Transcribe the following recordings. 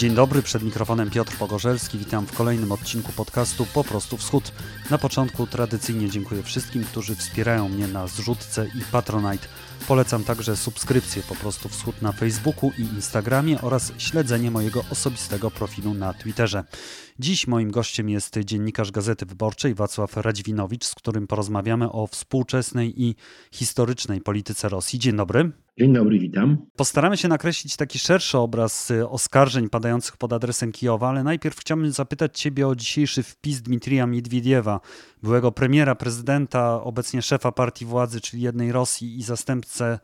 Dzień dobry, przed mikrofonem Piotr Pogorzelski. Witam w kolejnym odcinku podcastu Po prostu Wschód. Na początku tradycyjnie dziękuję wszystkim, którzy wspierają mnie na zrzutce i Patronite. Polecam także subskrypcję Po prostu Wschód na Facebooku i Instagramie oraz śledzenie mojego osobistego profilu na Twitterze. Dziś moim gościem jest dziennikarz Gazety Wyborczej Wacław Radziwinowicz, z którym porozmawiamy o współczesnej i historycznej polityce Rosji. Dzień dobry. Dzień dobry, witam. Postaramy się nakreślić taki szerszy obraz y, oskarżeń padających pod adresem Kijowa, ale najpierw chciałbym zapytać Ciebie o dzisiejszy wpis Dmitrija Miedwiediewa, byłego premiera, prezydenta, obecnie szefa partii władzy, czyli jednej Rosji i zastępcę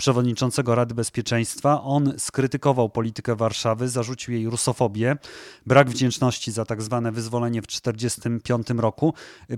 przewodniczącego Rady Bezpieczeństwa. On skrytykował politykę Warszawy, zarzucił jej rusofobię, brak wdzięczności za tak zwane wyzwolenie w 1945 roku.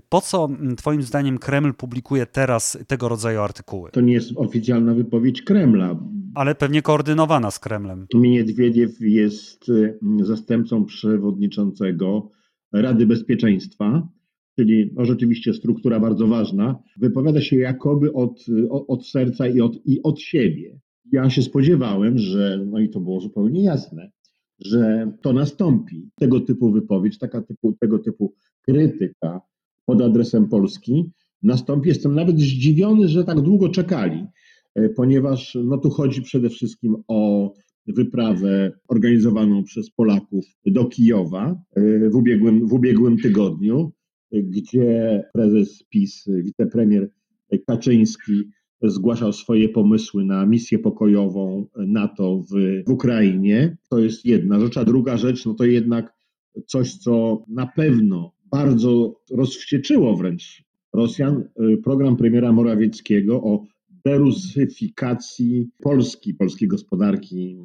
Po co Twoim zdaniem Kreml publikuje teraz tego rodzaju artykuły? To nie jest oficjalna wypowiedź Kremla. Ale pewnie koordynowana z Kremlem. Miedwiediew jest y, zastępcą przewodniczącego Rady Bezpieczeństwa czyli no rzeczywiście struktura bardzo ważna, wypowiada się jakoby od, od serca i od, i od siebie. Ja się spodziewałem, że, no i to było zupełnie jasne, że to nastąpi. Tego typu wypowiedź, taka typu, tego typu krytyka pod adresem Polski nastąpi. Jestem nawet zdziwiony, że tak długo czekali, e, ponieważ no tu chodzi przede wszystkim o wyprawę organizowaną przez Polaków do Kijowa e, w ubiegłym, w ubiegłym tygodniu gdzie prezes PiS, wicepremier Kaczyński zgłaszał swoje pomysły na misję pokojową NATO w, w Ukrainie. To jest jedna rzecz, a druga rzecz, no to jednak coś, co na pewno bardzo rozwścieczyło wręcz Rosjan, program premiera Morawieckiego o derusyfikacji Polski, polskiej gospodarki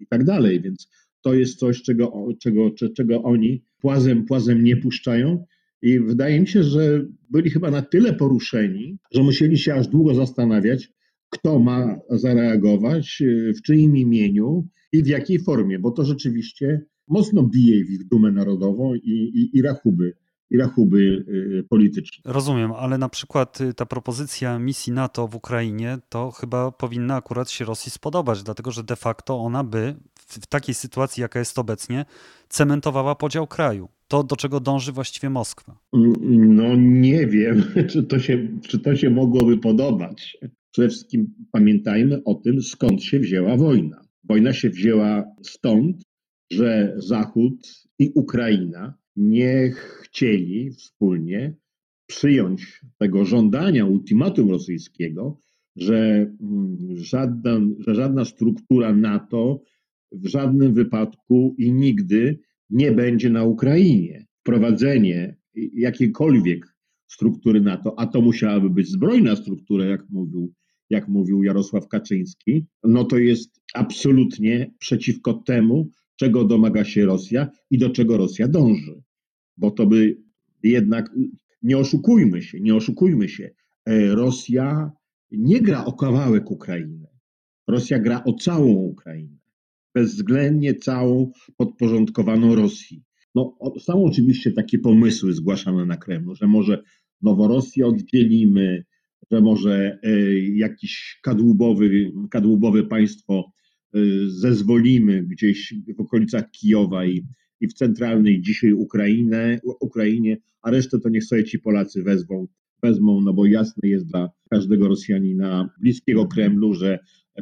i tak dalej, więc to jest coś, czego, czego, czego oni płazem, płazem nie puszczają. I wydaje mi się, że byli chyba na tyle poruszeni, że musieli się aż długo zastanawiać, kto ma zareagować, w czyim imieniu i w jakiej formie, bo to rzeczywiście mocno bije w ich dumę narodową i, i, i rachuby i rachuby y, polityczne. Rozumiem, ale na przykład y, ta propozycja misji NATO w Ukrainie to chyba powinna akurat się Rosji spodobać, dlatego że de facto ona by w takiej sytuacji, jaka jest obecnie, cementowała podział kraju. To, do czego dąży właściwie Moskwa. No nie wiem, czy to się, czy to się mogłoby podobać. Przede wszystkim pamiętajmy o tym, skąd się wzięła wojna. Wojna się wzięła stąd, że Zachód i Ukraina nie chcieli wspólnie przyjąć tego żądania, ultimatum rosyjskiego, że mm, żadna, że żadna struktura NATO w żadnym wypadku i nigdy nie będzie na Ukrainie. Wprowadzenie jakiejkolwiek struktury NATO, a to musiałaby być zbrojna struktura, jak mówił, jak mówił Jarosław Kaczyński, no to jest absolutnie przeciwko temu, czego domaga się Rosja i do czego Rosja dąży. Bo to by jednak, nie oszukujmy się, nie oszukujmy się, e, Rosja nie gra o kawałek Ukrainy. Rosja gra o całą Ukrainę bezwzględnie całą podporządkowaną Rosji. No, są oczywiście takie pomysły zgłaszane na Kremlu, że może Noworosję oddzielimy, że może e, jakiś kadłubowy, kadłubowe państwo e, zezwolimy gdzieś w okolicach Kijowa i, i w centralnej dzisiaj Ukrainę, Ukrainie, a resztę to niech sobie ci Polacy wezmą, wezmą, no bo jasne jest dla każdego Rosjanina bliskiego Kremlu, że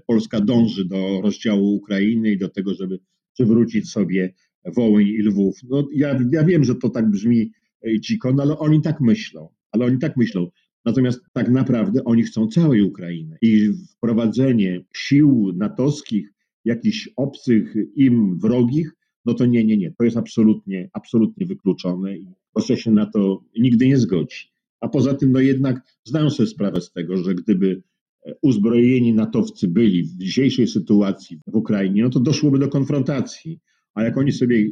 Polska dąży do rozdziału Ukrainy i do tego, żeby przywrócić sobie Wołyń i Lwów. No, ja, ja wiem, że to tak brzmi e, dziko, no ale oni tak myślą. Ale oni tak myślą. Natomiast tak naprawdę oni chcą całej Ukrainy. I wprowadzenie sił natowskich, jakichś obcych im wrogich, no to nie, nie, nie. To jest absolutnie, absolutnie wykluczone i Rosja się na to nigdy nie zgodzi. A poza tym, no jednak zdają sobie sprawę z tego, że gdyby uzbrojeni natowcy byli w dzisiejszej sytuacji w Ukrainie, no to doszłoby do konfrontacji. A jak oni sobie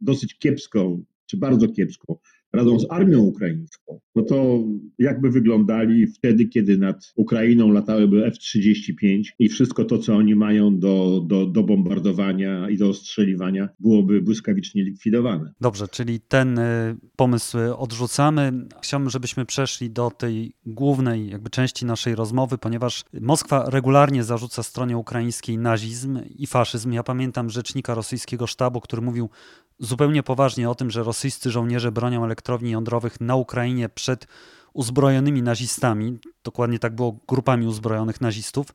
dosyć kiepską, czy bardzo kiepską, radzą z armią ukraińską, no to jakby wyglądali wtedy, kiedy nad Ukrainą latałyby F-35 i wszystko to, co oni mają do, do, do bombardowania i do ostrzeliwania, byłoby błyskawicznie likwidowane. Dobrze, czyli ten y, pomysł odrzucamy. Chciałbym, żebyśmy przeszli do tej głównej jakby części naszej rozmowy, ponieważ Moskwa regularnie zarzuca stronie ukraińskiej nazizm i faszyzm. Ja pamiętam rzecznika rosyjskiego sztabu, który mówił zupełnie poważnie o tym, że rosyjscy żołnierze bronią elektrowni jądrowych na Ukrainie przed uzbrojonymi nazistami. Dokładnie tak było grupami uzbrojonych nazistów.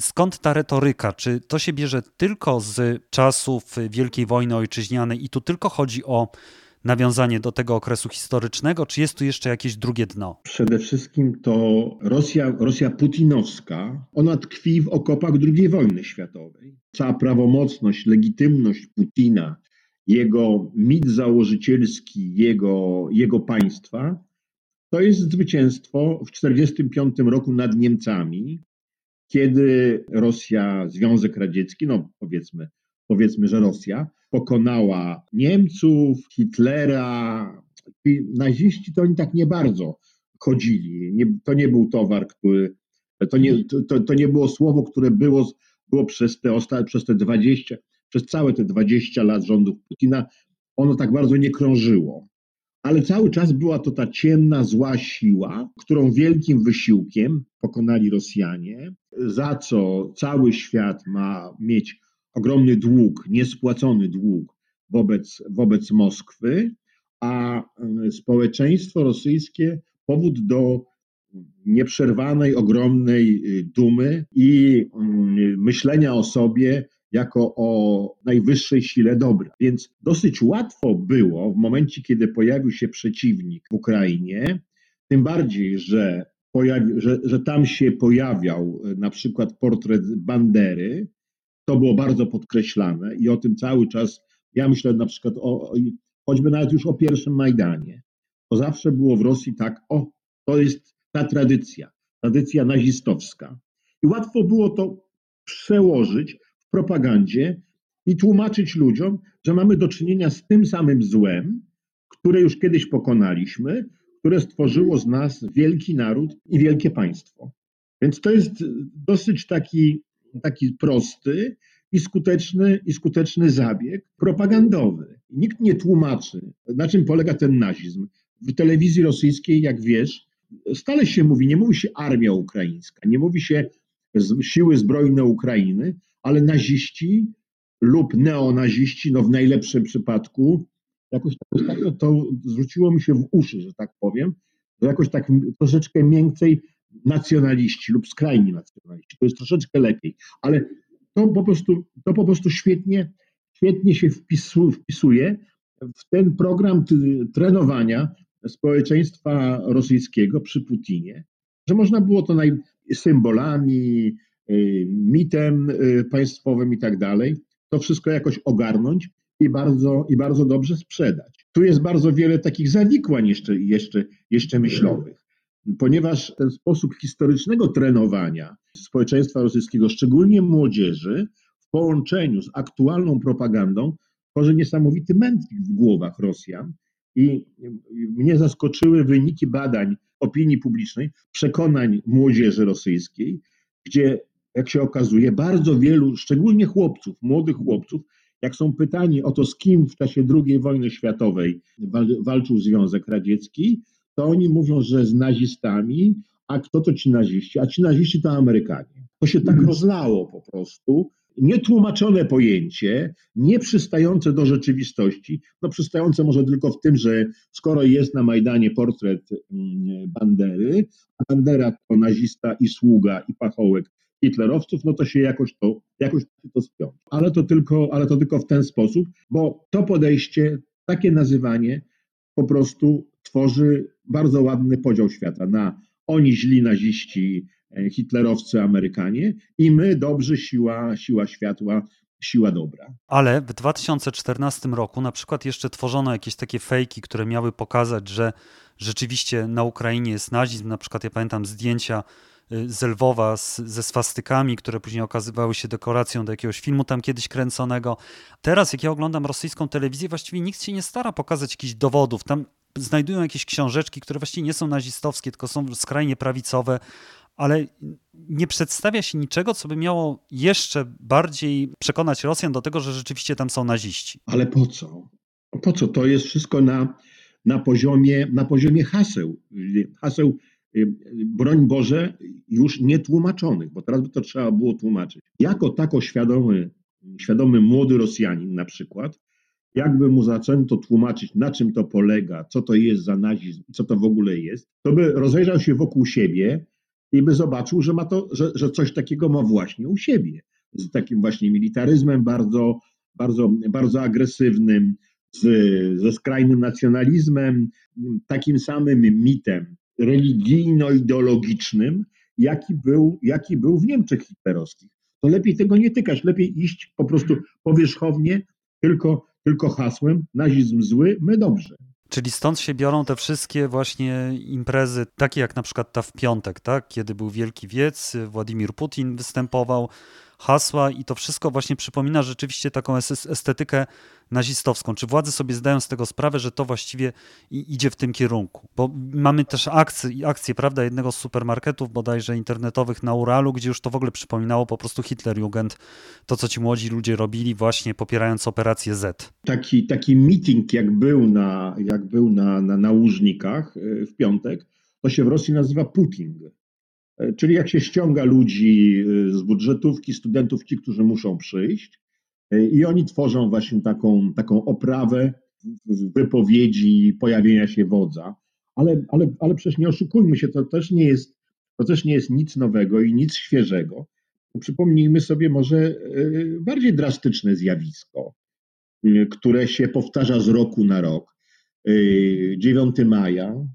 Skąd ta retoryka? Czy to się bierze tylko z czasów Wielkiej Wojny Ojczyźnianej i tu tylko chodzi o nawiązanie do tego okresu historycznego, czy jest tu jeszcze jakieś drugie dno? Przede wszystkim to Rosja, Rosja putinowska, ona tkwi w okopach II wojny światowej. Cała prawomocność, legitymność Putina, jego mit założycielski, jego, jego państwa, to jest zwycięstwo w 1945 roku nad Niemcami, kiedy Rosja, Związek Radziecki, no powiedzmy, powiedzmy, że Rosja, pokonała Niemców, Hitlera. Naziści to oni tak nie bardzo chodzili. Nie, to nie był towar, który. To nie, to, to nie było słowo, które było, było przez, te osta, przez te 20, przez całe te 20 lat rządów Putina, ono tak bardzo nie krążyło. Ale cały czas była to ta ciemna, zła siła, którą wielkim wysiłkiem pokonali Rosjanie, za co cały świat ma mieć ogromny dług, niespłacony dług wobec, wobec Moskwy, a e, społeczeństwo rosyjskie powód do nieprzerwanej, ogromnej y, dumy i mm, myślenia o sobie jako o najwyższej sile dobra. Więc dosyć łatwo było w momencie, kiedy pojawił się przeciwnik w Ukrainie, tym bardziej, że, pojawi, że, że tam się pojawiał e, na przykład portret Bandery, to było bardzo podkreślane i o tym cały czas, ja myślę na przykład o, choćby nawet już o pierwszym Majdanie, to zawsze było w Rosji tak, o, to jest ta tradycja, tradycja nazistowska. I łatwo było to przełożyć propagandzie i tłumaczyć ludziom, że mamy do czynienia z tym samym złem, które już kiedyś pokonaliśmy, które stworzyło z nas wielki naród i wielkie państwo. Więc to jest dosyć taki taki prosty i skuteczny, i skuteczny zabieg propagandowy. Nikt nie tłumaczy, na czym polega ten nazizm. W telewizji rosyjskiej, jak wiesz, stale się mówi, nie mówi się armia ukraińska, nie mówi się siły zbrojne Ukrainy, ale naziści lub neonaziści, no w najlepszym przypadku, jakoś tak to zwróciło mi się w uszy, że tak powiem, że jakoś tak troszeczkę miękcej nacjonaliści lub skrajni nacjonaliści. To jest troszeczkę lepiej, ale to po prostu, to po prostu świetnie, świetnie się wpisuje w ten program trenowania społeczeństwa rosyjskiego przy Putinie, że można było to naj, symbolami, y, mitem y, państwowym i tak dalej, to wszystko jakoś ogarnąć i bardzo, i bardzo dobrze sprzedać. Tu jest bardzo wiele takich zawikłań jeszcze, jeszcze, jeszcze myślowych ponieważ ten sposób historycznego trenowania społeczeństwa rosyjskiego, szczególnie młodzieży, w połączeniu z aktualną propagandą, tworzy niesamowity mętlik w głowach Rosjan. I mnie zaskoczyły wyniki badań opinii publicznej, przekonań młodzieży rosyjskiej, gdzie, jak się okazuje, bardzo wielu, szczególnie chłopców, młodych chłopców, jak są pytani o to, z kim w czasie II wojny światowej walczył Związek Radziecki, to oni mówią, że z nazistami, a kto to ci naziści? A ci naziści to Amerykanie. To się tak mhm. rozlało po prostu. Nietłumaczone pojęcie, nieprzystające do rzeczywistości, no przystające może tylko w tym, że skoro jest na Majdanie portret mm, Bandery, a Bandera to nazista i sługa i pachołek hitlerowców, no to się jakoś to, jakoś to spiąć. Ale to, tylko, ale to tylko w ten sposób, bo to podejście, takie nazywanie po prostu tworzy bardzo ładny podział świata na oni źli naziści, hitlerowcy, Amerykanie i my dobrzy, siła, siła światła, siła dobra. Ale w 2014 roku na przykład jeszcze tworzono jakieś takie fejki, które miały pokazać, że rzeczywiście na Ukrainie jest nazizm. Na przykład ja pamiętam zdjęcia Y, z Lwowa z, ze swastykami, które później okazywały się dekoracją do jakiegoś filmu tam kiedyś kręconego. Teraz, jak ja oglądam rosyjską telewizję, właściwie nikt się nie stara pokazać jakichś dowodów. Tam znajdują jakieś książeczki, które właściwie nie są nazistowskie, tylko są skrajnie prawicowe, ale nie przedstawia się niczego, co by miało jeszcze bardziej przekonać Rosjan do tego, że rzeczywiście tam są naziści. Ale po co? Po co? To jest wszystko na, na, poziomie, na poziomie haseł. Haseł, y, broń Boże, już nietłumaczonych, bo teraz by to trzeba było tłumaczyć. Jako tako świadomy, świadomy młody Rosjanin na przykład, jakby mu zaczęto tłumaczyć, na czym to polega, co to jest za nazizm, co to w ogóle jest, to by rozejrzał się wokół siebie i by zobaczył, że, ma to, że, że coś takiego ma właśnie u siebie. Z takim właśnie militaryzmem bardzo, bardzo, bardzo agresywnym, z, ze skrajnym nacjonalizmem, takim samym mitem religijno-ideologicznym, jaki był, jaki był w Niemczech hitlerowskich. To lepiej tego nie tykać, lepiej iść po prostu powierzchownie, tylko, tylko hasłem nazizm zły, my dobrze. Czyli stąd się biorą te wszystkie właśnie imprezy, takie jak na przykład ta w piątek, tak? kiedy był Wielki Wiec, Władimir Putin występował, hasła i to wszystko właśnie przypomina rzeczywiście taką estetykę nazistowską. Czy władze sobie zdają z tego sprawę, że to właściwie idzie w tym kierunku? Bo mamy też akcje, akcje prawda, jednego z supermarketów bodajże internetowych na Uralu, gdzie już to w ogóle przypominało po prostu Hitlerjugend, to co ci młodzi ludzie robili właśnie popierając operację Z. Taki, taki meeting jak był na, jak był na, na, na Łużnikach e, w piątek, to się w Rosji nazywa Putin. E, czyli jak się ściąga ludzi e, z budżetówki, studentów, ci, którzy muszą przyjść, e, i oni tworzą właśnie taką, taką oprawę wypowiedzi pojawienia się wodza. Ale, ale, ale przecież nie oszukujmy się, to też nie jest, to też nie jest nic nowego i nic świeżego. Przypomnijmy sobie może bardziej drastyczne zjawisko, które się powtarza z roku na rok. 9 maja,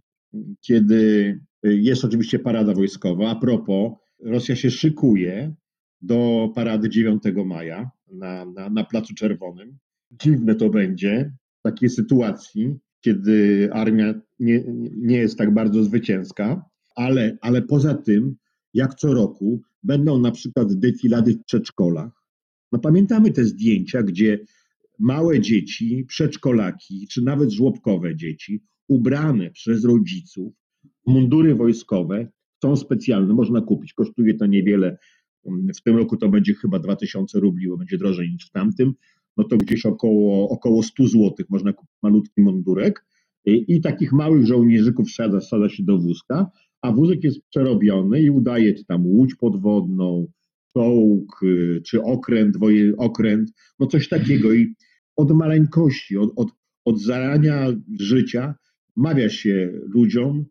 kiedy jest oczywiście parada wojskowa. A propos, Rosja się szykuje do parady 9 maja na, na, na Placu Czerwonym. Dziwne to będzie w takiej sytuacji, kiedy armia nie, nie jest tak bardzo zwycięska, ale, ale poza tym, jak co roku, będą na przykład defilady w przedszkolach. No pamiętamy te zdjęcia, gdzie małe dzieci, przedszkolaki, czy nawet żłobkowe dzieci, ubrane przez rodziców, mundury wojskowe są specjalne, można kupić, kosztuje to niewiele. W tym roku to będzie chyba 2000 rubli, bo będzie drożej niż w tamtym. No to gdzieś około, około 100 zł można kupić malutki mundurek i, i takich małych żołnierzyków wsadza, wsadza się do wózka, a wózek jest przerobiony i udaje czy tam łódź podwodną, czołg, y, czy okręt, woje, okręt, no coś takiego. I od maleńkości, od, od, od zarania życia mawia się ludziom,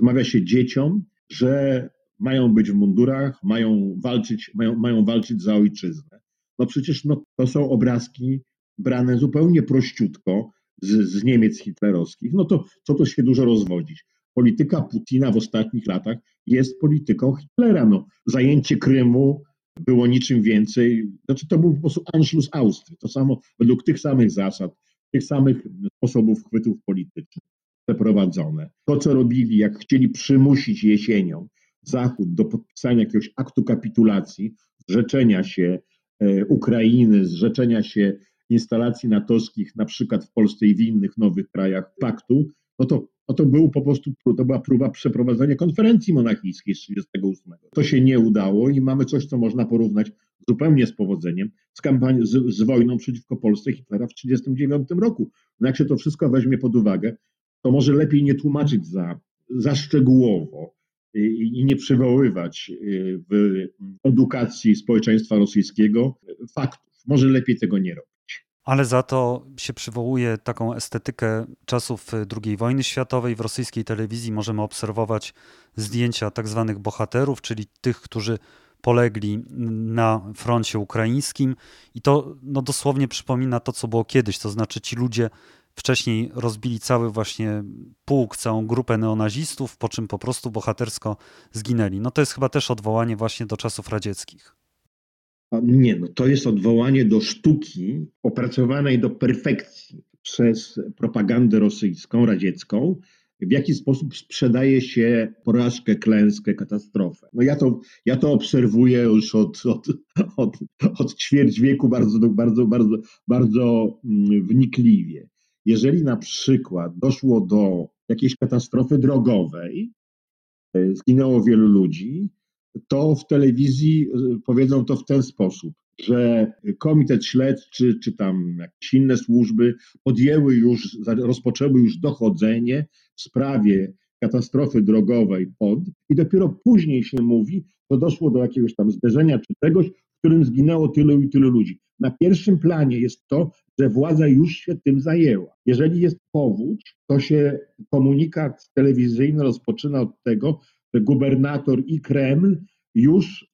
wmawia się dzieciom, że mają być w mundurach, mają walczyć, mają, mają walczyć za ojczyznę. No przecież no, to są obrazki brane zupełnie prościutko z, z Niemiec hitlerowskich. No to co to się dużo rozwodzić? Polityka Putina w ostatnich latach jest polityką Hitlera. No, zajęcie Krymu było niczym więcej. Znaczy to był po prostu Anschluss Austrii. To samo według tych samych zasad, tych samych sposobów chwytów politycznych przeprowadzone. To, co robili, jak chcieli przymusić jesienią Zachód do podpisania jakiegoś aktu kapitulacji, zrzeczenia się e, Ukrainy, zrzeczenia się instalacji natowskich, na przykład w Polsce i w innych nowych krajach paktu, no to, no to był po prostu, to była próba przeprowadzenia konferencji monachijskiej z 1938. To się nie udało i mamy coś, co można porównać zupełnie z powodzeniem z, kampanii, z, z wojną przeciwko Polsce Hitlera w 1939 roku. No jak się to wszystko weźmie pod uwagę, to może lepiej nie tłumaczyć za, za szczegółowo i nie przywoływać y, w edukacji społeczeństwa rosyjskiego faktów. Może lepiej tego nie robić. Ale za to się przywołuje taką estetykę czasów II wojny światowej. W rosyjskiej telewizji możemy obserwować zdjęcia tak zwanych bohaterów, czyli tych, którzy polegli na froncie ukraińskim. I to no, dosłownie przypomina to, co było kiedyś. To znaczy ci ludzie Wcześniej rozbili cały właśnie pułk, całą grupę neonazistów, po czym po prostu bohatersko zginęli. No to jest chyba też odwołanie właśnie do czasów radzieckich. Nie, no to jest odwołanie do sztuki opracowanej do perfekcji przez propagandę rosyjską, radziecką, w jaki sposób sprzedaje się porażkę, klęskę, katastrofę. No ja to, ja to obserwuję już od, od, od, od ćwierć wieku bardzo, bardzo, bardzo, bardzo mm, wnikliwie. Jeżeli na przykład doszło do jakiejś katastrofy drogowej, e, zginęło wielu ludzi, to w telewizji e, powiedzą to w ten sposób, że komitet śledczy czy tam jakieś inne służby podjęły już, rozpoczęły już dochodzenie w sprawie katastrofy drogowej pod i dopiero później się mówi, to doszło do jakiegoś tam zderzenia czy czegoś, w którym zginęło tylu i tylu ludzi. Na pierwszym planie jest to, że władza już się tym zajęła. Jeżeli jest powódź, to się komunikat telewizyjny rozpoczyna od tego, że gubernator i Kreml już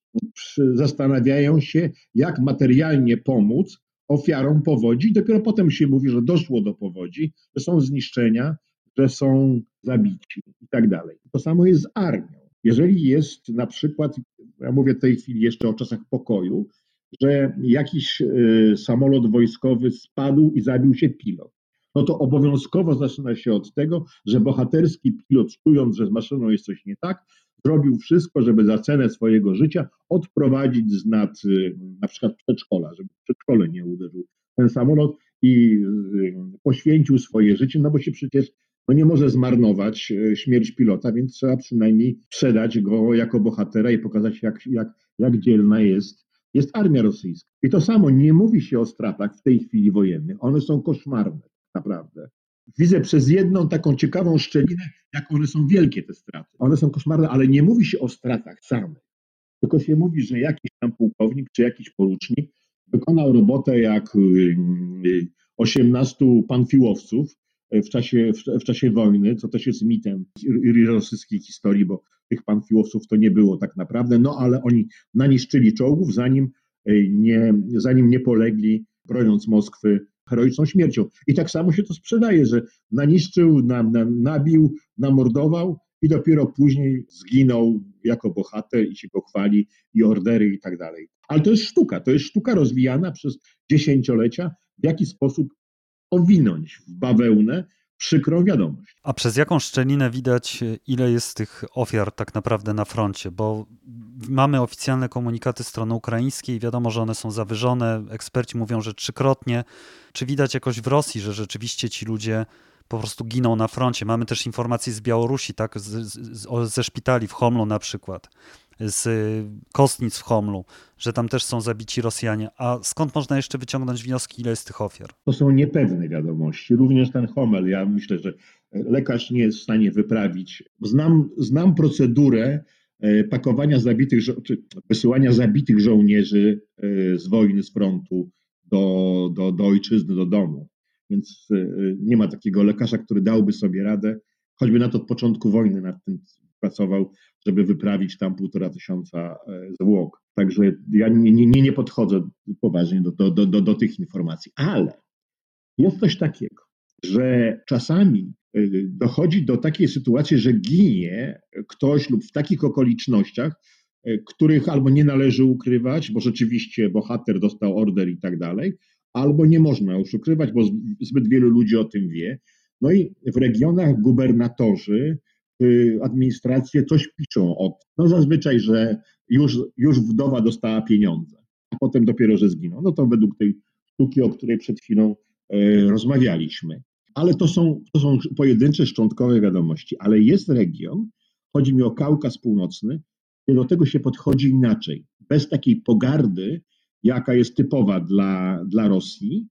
zastanawiają się, jak materialnie pomóc ofiarom powodzi. Dopiero potem się mówi, że doszło do powodzi, że są zniszczenia, że są zabici i tak dalej. To samo jest z armią. Jeżeli jest na przykład, ja mówię w tej chwili jeszcze o czasach pokoju, że jakiś y, samolot wojskowy spadł i zabił się pilot, no to obowiązkowo zaczyna się od tego, że bohaterski pilot, czując, że z maszyną jest coś nie tak, zrobił wszystko, żeby za cenę swojego życia odprowadzić z nad y, na przykład przedszkola, żeby w przedszkole nie uderzył ten samolot i y, poświęcił swoje życie, no bo się przecież no nie może zmarnować śmierć pilota, więc trzeba przynajmniej sprzedać go jako bohatera i pokazać, jak, jak, jak dzielna jest, jest armia rosyjska. I to samo, nie mówi się o stratach w tej chwili wojennych. One są koszmarne, naprawdę widzę przez jedną taką ciekawą szczelinę, jak one są wielkie te straty. One są koszmarne, ale nie mówi się o stratach samych. Tylko się mówi, że jakiś tam pułkownik czy jakiś porucznik wykonał robotę jak 18 y, y, panfiłowców w czasie, w, w czasie wojny, co też jest mitem rosyjskiej historii, bo tych panfiłowców to nie było tak naprawdę, no ale oni naniszczyli czołgów, zanim y, nie, zanim nie polegli, broniąc Moskwy heroiczną śmiercią. I tak samo się to sprzedaje, że naniszczył, na, na, nabił, namordował i dopiero później zginął jako bohater i się go chwali i ordery i tak dalej. Ale to jest sztuka, to jest sztuka rozwijana przez dziesięciolecia, w jaki sposób owinąć w bawełnę przykrą wiadomość. A przez jaką szczelinę widać, ile jest tych ofiar tak naprawdę na froncie? Bo mamy oficjalne komunikaty strony ukraińskiej, wiadomo, że one są zawyżone. Eksperci mówią, że trzykrotnie. Czy widać jakoś w Rosji, że rzeczywiście ci ludzie po prostu giną na froncie? Mamy też informacje z Białorusi, tak, z, z, ze szpitali w Homlu na przykład z Kostnic w Homlu, że tam też są zabici Rosjanie. A skąd można jeszcze wyciągnąć wnioski, ile jest tych ofiar? To są niepewne wiadomości. Również ten Homel, ja myślę, że lekarz nie jest w stanie wyprawić. Znam, znam procedurę e, pakowania zabitych, czy wysyłania zabitych żołnierzy e, z wojny, z frontu do, do, do ojczyzny, do domu. Więc e, nie ma takiego lekarza, który dałby sobie radę, choćby na to od początku wojny nad tym pracował, żeby wyprawić tam półtora tysiąca e, zwłok. Także ja nie, nie, nie podchodzę poważnie do, do, do, do tych informacji. Ale jest coś takiego, że czasami e, dochodzi do takiej sytuacji, że ginie ktoś lub w takich okolicznościach, e, których albo nie należy ukrywać, bo rzeczywiście bohater dostał order i tak dalej, albo nie można już ukrywać, bo zbyt wielu ludzi o tym wie. No i w regionach gubernatorzy Y, administracje coś piszą o. No zazwyczaj, że już, już wdowa dostała pieniądze, a potem dopiero, że zginął. No to według tej sztuki, o której przed chwilą e, rozmawialiśmy. Ale to są, to są pojedyncze, szczątkowe wiadomości. Ale jest region, chodzi mi o Kaukaz Północny, gdzie do tego się podchodzi inaczej. Bez takiej pogardy, jaka jest typowa dla, dla Rosji,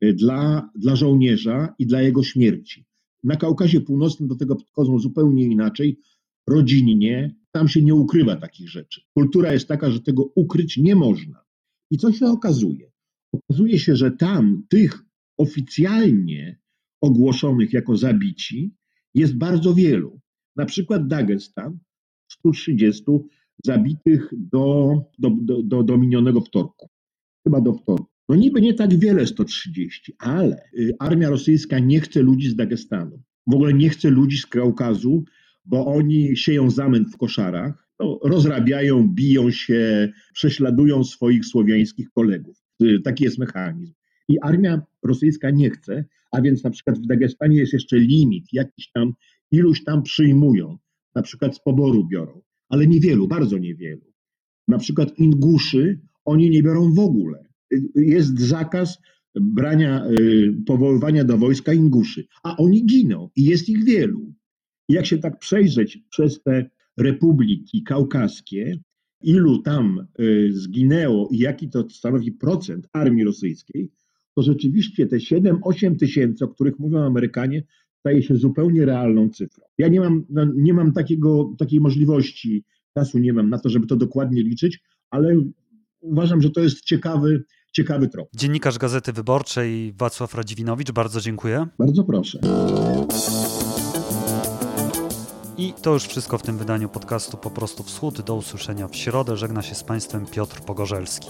e, dla, dla żołnierza i dla jego śmierci. Na Kaukazie Północnym do tego podchodzą zupełnie inaczej, rodzinnie, tam się nie ukrywa takich rzeczy. Kultura jest taka, że tego ukryć nie można. I co się okazuje? Okazuje się, że tam tych oficjalnie ogłoszonych jako zabici jest bardzo wielu. Na przykład Dagestan, 130 zabitych do, do, do, do, minionego wtorku. Chyba do wtorku. No niby nie tak wiele 130, ale y, armia rosyjska nie chce ludzi z Dagestanu. W ogóle nie chce ludzi z Kaukazu, bo oni sieją zamęt w koszarach, no, rozrabiają, biją się, prześladują swoich słowiańskich kolegów. Y, taki jest mechanizm. I armia rosyjska nie chce, a więc na przykład w Dagestanie jest jeszcze limit, jakiś tam, iluś tam przyjmują, na przykład z poboru biorą, ale niewielu, bardzo niewielu. Na przykład Inguszy oni nie biorą w ogóle jest zakaz brania, y, powoływania do wojska Inguszy, a oni giną i jest ich wielu. Jak się tak przejrzeć przez te republiki kaukaskie, ilu tam y, zginęło i jaki to stanowi procent armii rosyjskiej, to rzeczywiście te 7-8 tysięcy, o których mówią Amerykanie, staje się zupełnie realną cyfrą. Ja nie mam, no, nie mam takiego, takiej możliwości, czasu nie mam na to, żeby to dokładnie liczyć, ale uważam, że to jest ciekawy, ciekawy trop. Dziennikarz Gazety Wyborczej Wacław Radziwinowicz, bardzo dziękuję. Bardzo proszę. I to już wszystko w tym wydaniu podcastu Po prostu Wschód. Do usłyszenia w środę. Żegna się z Państwem Piotr Pogorzelski.